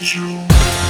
you.